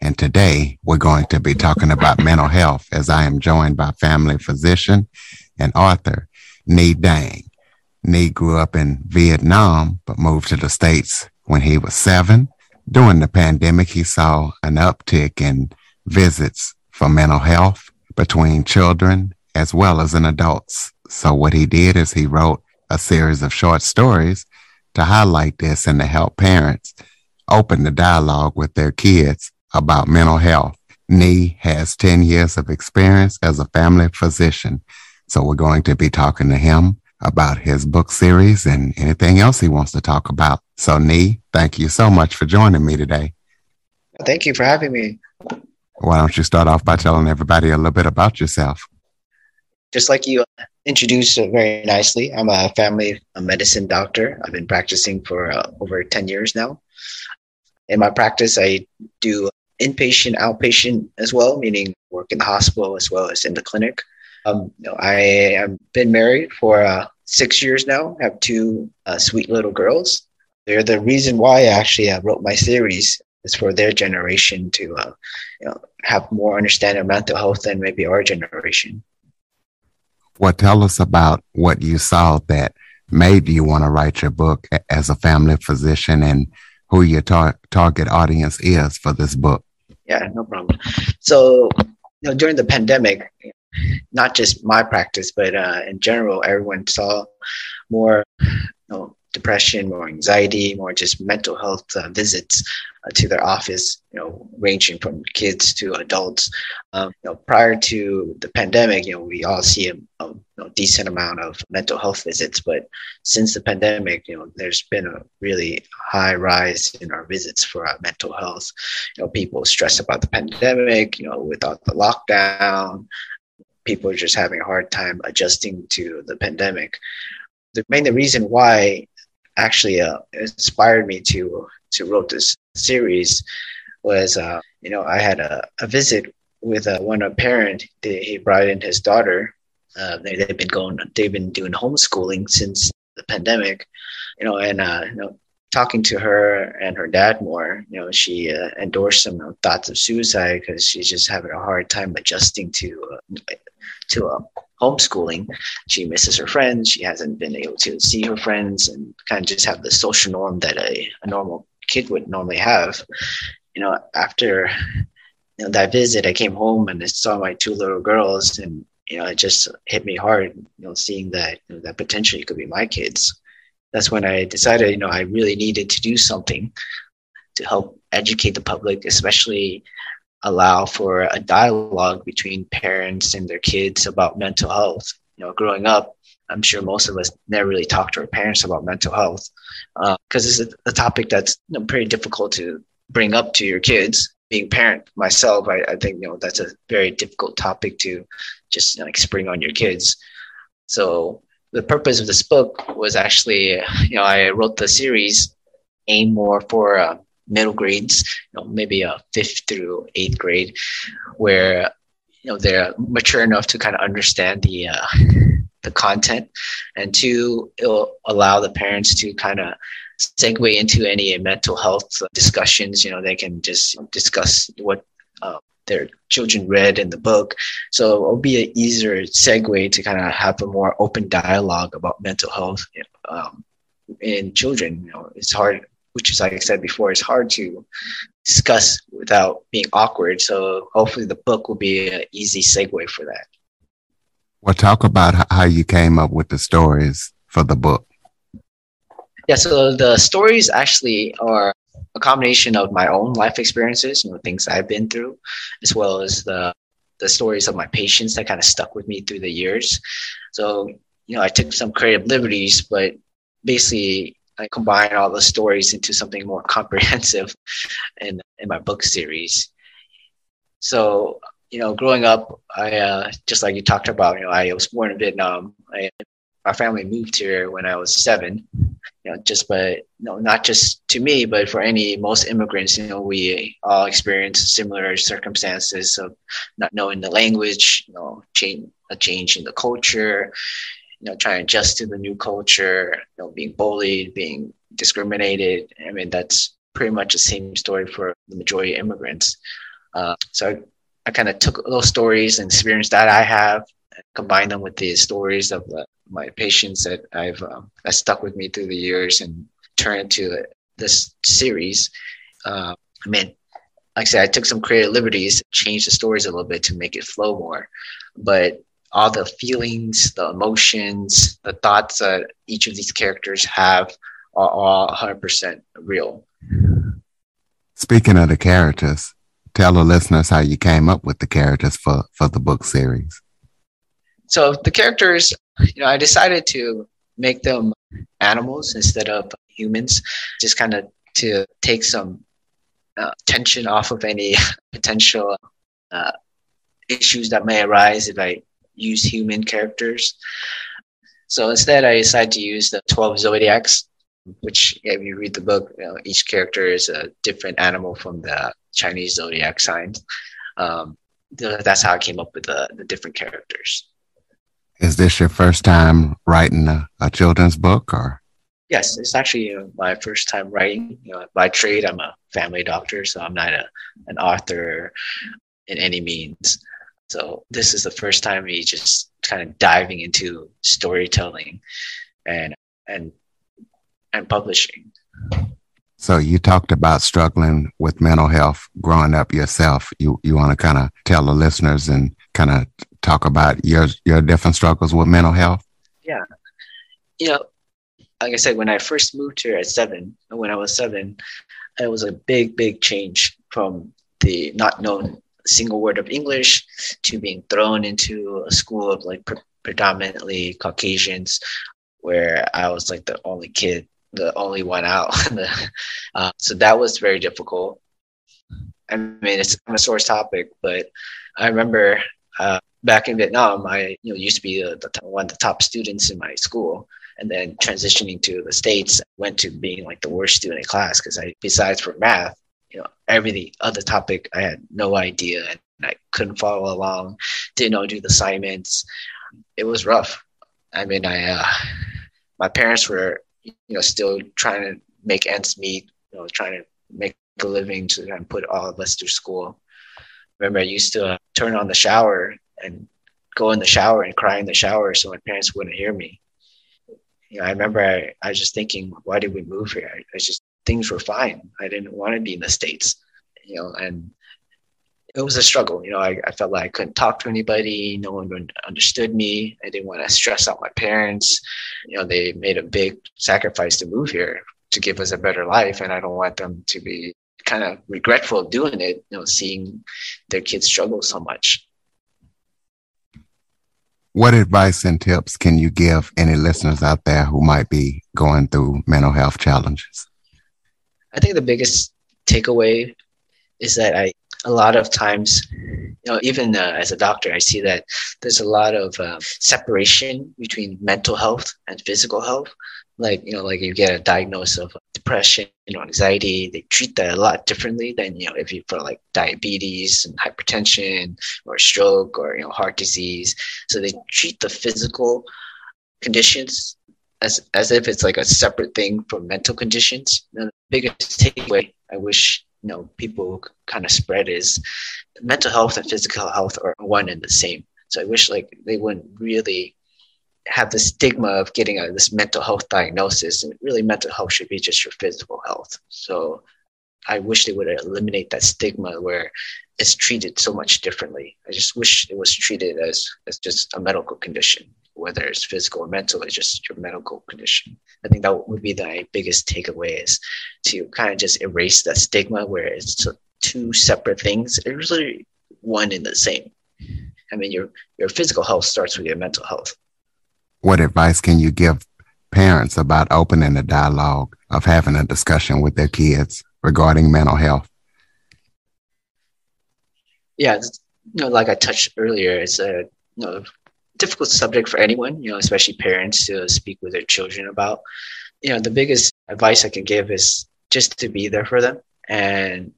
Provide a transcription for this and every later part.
and today we're going to be talking about mental health as I am joined by family physician and author Nghi Dang. Nghi grew up in Vietnam, but moved to the States when he was seven. During the pandemic, he saw an uptick in visits for mental health between children as well as in adults. So what he did is he wrote a series of short stories to highlight this and to help parents open the dialogue with their kids about mental health. Nghi has 10 years of experience as a family physician. So we're going to be talking to him about his book series and anything else he wants to talk about. So Nghi, thank you so much for joining me today. Thank you for having me. Why don't you start off by telling everybody a little bit about yourself? Just like you introduced very nicely, I'm a family medicine doctor. I've been practicing for uh, over 10 years now. In my practice, I do inpatient, outpatient as well, meaning work in the hospital as well as in the clinic. Um, you know, I have been married for uh, six years now. Have two uh, sweet little girls. They're the reason why I actually uh, wrote my series is for their generation to uh, you know, have more understanding of mental health than maybe our generation. Well, tell us about what you saw that made you want to write your book as a family physician and who your tar- target audience is for this book. Yeah, no problem. So, you know, during the pandemic, not just my practice, but uh, in general, everyone saw more you know, depression, more anxiety, more just mental health uh, visits uh, to their office, you know, ranging from kids to adults. Um, you know, prior to the pandemic, you know, we all see a, a you know, decent amount of mental health visits, but since the pandemic, you know, there's been a really high rise in our visits for our mental health. You know, people stress about the pandemic, you know, without the lockdown, people are just having a hard time adjusting to the pandemic. The main the reason why actually uh, inspired me to to wrote this series was uh, you know I had a, a visit with uh, one a parent. He brought in his daughter. Uh, they, they've been going. They've been doing homeschooling since the pandemic, you know, and uh, you know talking to her and her dad more, you know, she uh, endorsed some thoughts of suicide because she's just having a hard time adjusting to uh, to uh, homeschooling. She misses her friends. She hasn't been able to see her friends and kind of just have the social norm that a, a normal kid would normally have. You know, after you know, that visit, I came home and I saw my two little girls, and you know, it just hit me hard. You know, seeing that you know, that potentially could be my kids. That's when I decided, you know, I really needed to do something to help educate the public, especially allow for a dialogue between parents and their kids about mental health. You know, growing up, I'm sure most of us never really talked to our parents about mental health because uh, it's a, a, topic that's you know, pretty difficult to bring up to your kids. Being parent myself, I, I think you know that's a very difficult topic to just you know, like spring on your kids. So the purpose of this book was actually, you know, I wrote the series aimed more for uh, middle grades, you know, maybe a fifth through eighth grade, where you know they're mature enough to kind of understand the uh, the content, and two, it'll allow the parents to kind of segue into any mental health discussions. You know, they can just discuss what uh, their children read in the book. So it'll be an easier segue to kind of have a more open dialogue about mental health um, in children. You know, it's hard which is like I said before, it's hard to discuss without being awkward. So hopefully the book will be an easy segue for that. Well, talk about how you came up with the stories for the book. Yeah, so the stories actually are a combination of my own life experiences, you know, things I've been through, as well as the the stories of my patients that kind of stuck with me through the years. So, you know, I took some creative liberties, but basically I combine all the stories into something more comprehensive in, in my book series. So you know, growing up, I uh, just like you talked about, you know, I was born in Vietnam. I, my family moved here when I was seven. You know, just but you know, not just to me, but for any most immigrants, you know, we all experience similar circumstances of not knowing the language, you know, change a change in the culture, you know, trying to adjust to the new culture, you know, being bullied, being discriminated. I mean, that's pretty much the same story for the majority of immigrants. Uh, so I kind of took those stories and experience that I have, combined them with the stories of uh, my patients that I've uh, that stuck with me through the years, and turned into this series. Uh, I mean, like I said, I took some creative liberties, changed the stories a little bit to make it flow more, but all the feelings, the emotions, the thoughts that each of these characters have are all 100% real. Speaking of the characters, tell the listeners how you came up with the characters for for the book series. So the characters, you know, I decided to make them animals instead of humans, just kind of to take some uh, tension off of any potential uh, issues that may arise if I use human characters. So instead, I decided to use the 12 zodiacs, which, if you read the book, you know, each character is a different animal from the Chinese zodiac signs. Um, that's how I came up with the, the different characters. Is this your first time writing a, a children's book or? Yes, it's actually uh, my first time writing. You know, by trade, I'm a family doctor, so I'm not a, an author in any means. So this is the first time me just kind of diving into storytelling and and and publishing. So you talked about struggling with mental health growing up yourself. You you want to kind of tell the listeners and kind of talk about your your different struggles with mental health? Yeah. You know, like I said, when I first moved here at seven, when I was seven, it was a big, big change from the not known single word of English to being thrown into a school of like pre- predominantly Caucasians, where I was like the only kid the only one out. uh, so that was very difficult. I mean, it's a source topic, but I remember uh, back in Vietnam, I you know used to be the, the, one of the top students in my school, and then transitioning to the states, went to being like the worst student in class because I, besides for math, you know, every other topic I had no idea and I couldn't follow along, didn't know do the assignments. It was rough. I mean, I uh, my parents were you know, still trying to make ends meet, you know, trying to make a living to and put all of us through school. Remember, I used to uh, turn on the shower and go in the shower and cry in the shower so my parents wouldn't hear me. You know, I remember I, I was just thinking, why did we move here? I, I just things were fine. I didn't want to be in the states, you know, and it was a struggle. You know, I, I felt like I couldn't talk to anybody. No one understood me. I didn't want to stress out my parents. You know, they made a big sacrifice to move here to give us a better life. And I don't want them to be kind of regretful of doing it, you know, seeing their kids struggle so much. What advice and tips can you give any listeners out there who might be going through mental health challenges? I think the biggest takeaway is that I a lot of times, you know, even uh, as a doctor, I see that there's a lot of uh, separation between mental health and physical health. Like, you know, like you get a diagnosis of depression, know, anxiety, they treat that a lot differently than, you know, if you for like diabetes and hypertension or stroke or, you know, heart disease. So they treat the physical conditions as, as if it's like a separate thing from mental conditions. the biggest takeaway I wish you know people kind of spread is mental health and physical health are one and the same. So I wish like they wouldn't really have the stigma of getting a, this mental health diagnosis. And really, mental health should be just your physical health. So I wish they would eliminate that stigma where it's treated so much differently. I just wish it was treated as, as just a medical condition whether it's physical or mental, it's just your medical condition. I think that would be the biggest takeaway is to kind of just erase that stigma where it's two separate things. It's really one and the same. I mean, your your physical health starts with your mental health. What advice can you give parents about opening the dialogue of having a discussion with their kids regarding mental health? Yeah, you know, like I touched earlier, it's a you know difficult subject for anyone, you know, especially parents to speak with their children about. You know, the biggest advice I can give is just to be there for them and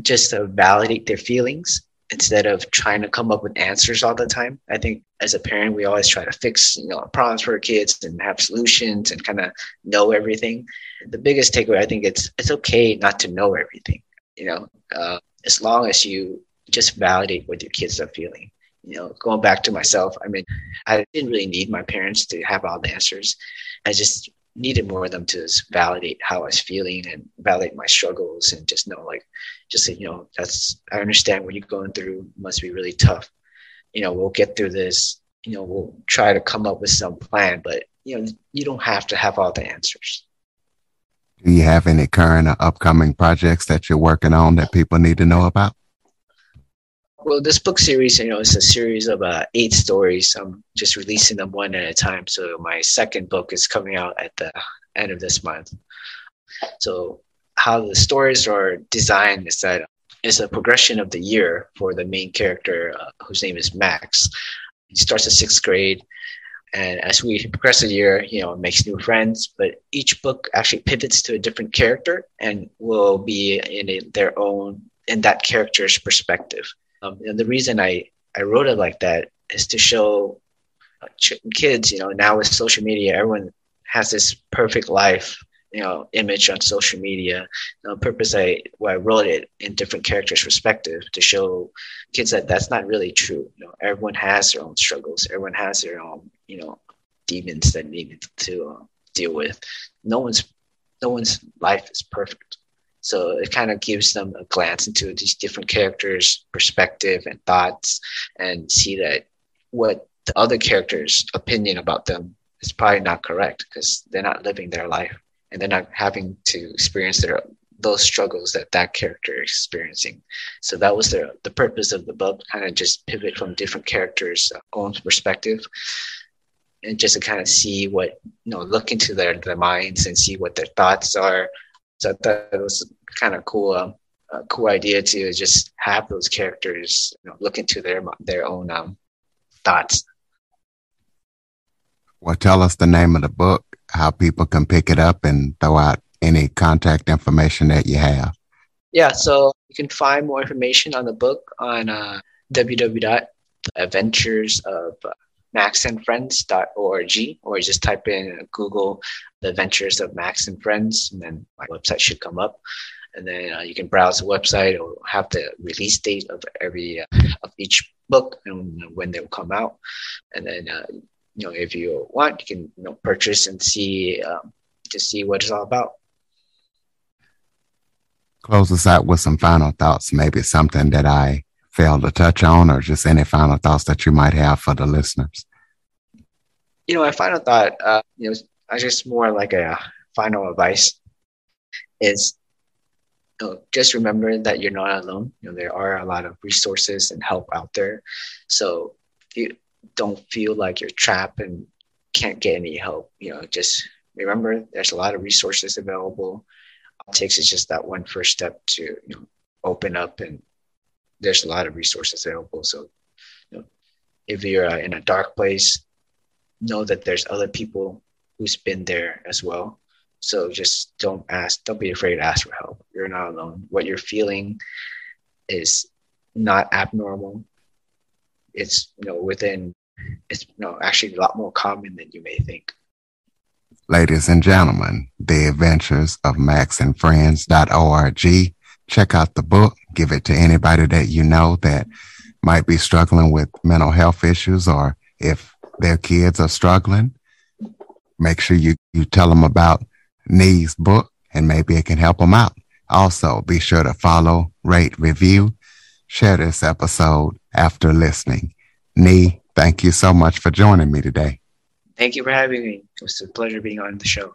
just to validate their feelings instead of trying to come up with answers all the time. I think as a parent, we always try to fix, you know, problems for our kids and have solutions and kind of know everything. The biggest takeaway, I think it's it's okay not to know everything. You know, uh, as long as you just validate what your kids are feeling. You know, going back to myself, I mean, I didn't really need my parents to have all the answers. I just needed more of them to validate how I was feeling and validate my struggles and just know like just say, you know, that's I understand what you're going through must be really tough. You know, we'll get through this, you know, we'll try to come up with some plan, but you know, you don't have to have all the answers. Do you have any current or upcoming projects that you're working on that people need to know about? Well, this book series, you know, it's a series of uh, eight stories. I'm just releasing them one at a time. So my second book is coming out at the end of this month. So how the stories are designed is that it's a progression of the year for the main character, uh, whose name is Max. He starts at sixth grade, and as we progress the year, you know, makes new friends. But each book actually pivots to a different character and will be in their own in that character's perspective. Um, and the reason I, I wrote it like that is to show kids, you know, now with social media, everyone has this perfect life, you know, image on social media. The purpose I, why I wrote it in different characters' perspective to show kids that that's not really true. You know, everyone has their own struggles. Everyone has their own, you know, demons that need to uh, deal with. No one's, no one's life is perfect. So it kind of gives them a glance into these different characters' perspective and thoughts, and see that what the other characters' opinion about them is probably not correct because they're not living their life and they're not having to experience their those struggles that that character is experiencing. So that was the the purpose of the book, kind of just pivot from different characters' own perspective, and just to kind of see what you know, look into their their minds and see what their thoughts are so I thought it was kind of cool, um, a cool idea to just have those characters you know, look into their their own um, thoughts. Well, tell us the name of the book, how people can pick it up, and throw out any contact information that you have. Yeah, so you can find more information on the book on uh, www.adventuresofmaxandfriends.org maxandfriends.org or just type in Google the adventures of Max and Friends and then my website should come up. And then uh, you can browse the website or have the release date of every uh, of each book and when they'll come out. And then uh, you know if you want, you can you know purchase and see um, to see what it's all about. Close us out with some final thoughts. Maybe something that I failed to touch on, or just any final thoughts that you might have for the listeners? You know, my final thought, uh, you know, I just more like a final advice is you know, just remember that you're not alone. You know, there are a lot of resources and help out there. So you don't feel like you're trapped and can't get any help. You know, just remember there's a lot of resources available. All it takes is just that one first step to you know, open up and there's a lot of resources available. So, you know, if you're uh, in a dark place, know that there's other people who's been there as well. So just don't ask, don't be afraid to ask for help. You're not alone. What you're feeling is not abnormal. It's you know within. It's you know actually a lot more common than you may think. Ladies and gentlemen, The Adventures of Max and Friends.org check out the book, give it to anybody that you know that might be struggling with mental health issues or if their kids are struggling, make sure you, you tell them about Nghi's book and maybe it can help them out. Also, be sure to follow, rate, review, share this episode after listening. Nghi, thank you so much for joining me today. Thank you for having me. It was a pleasure being on the show.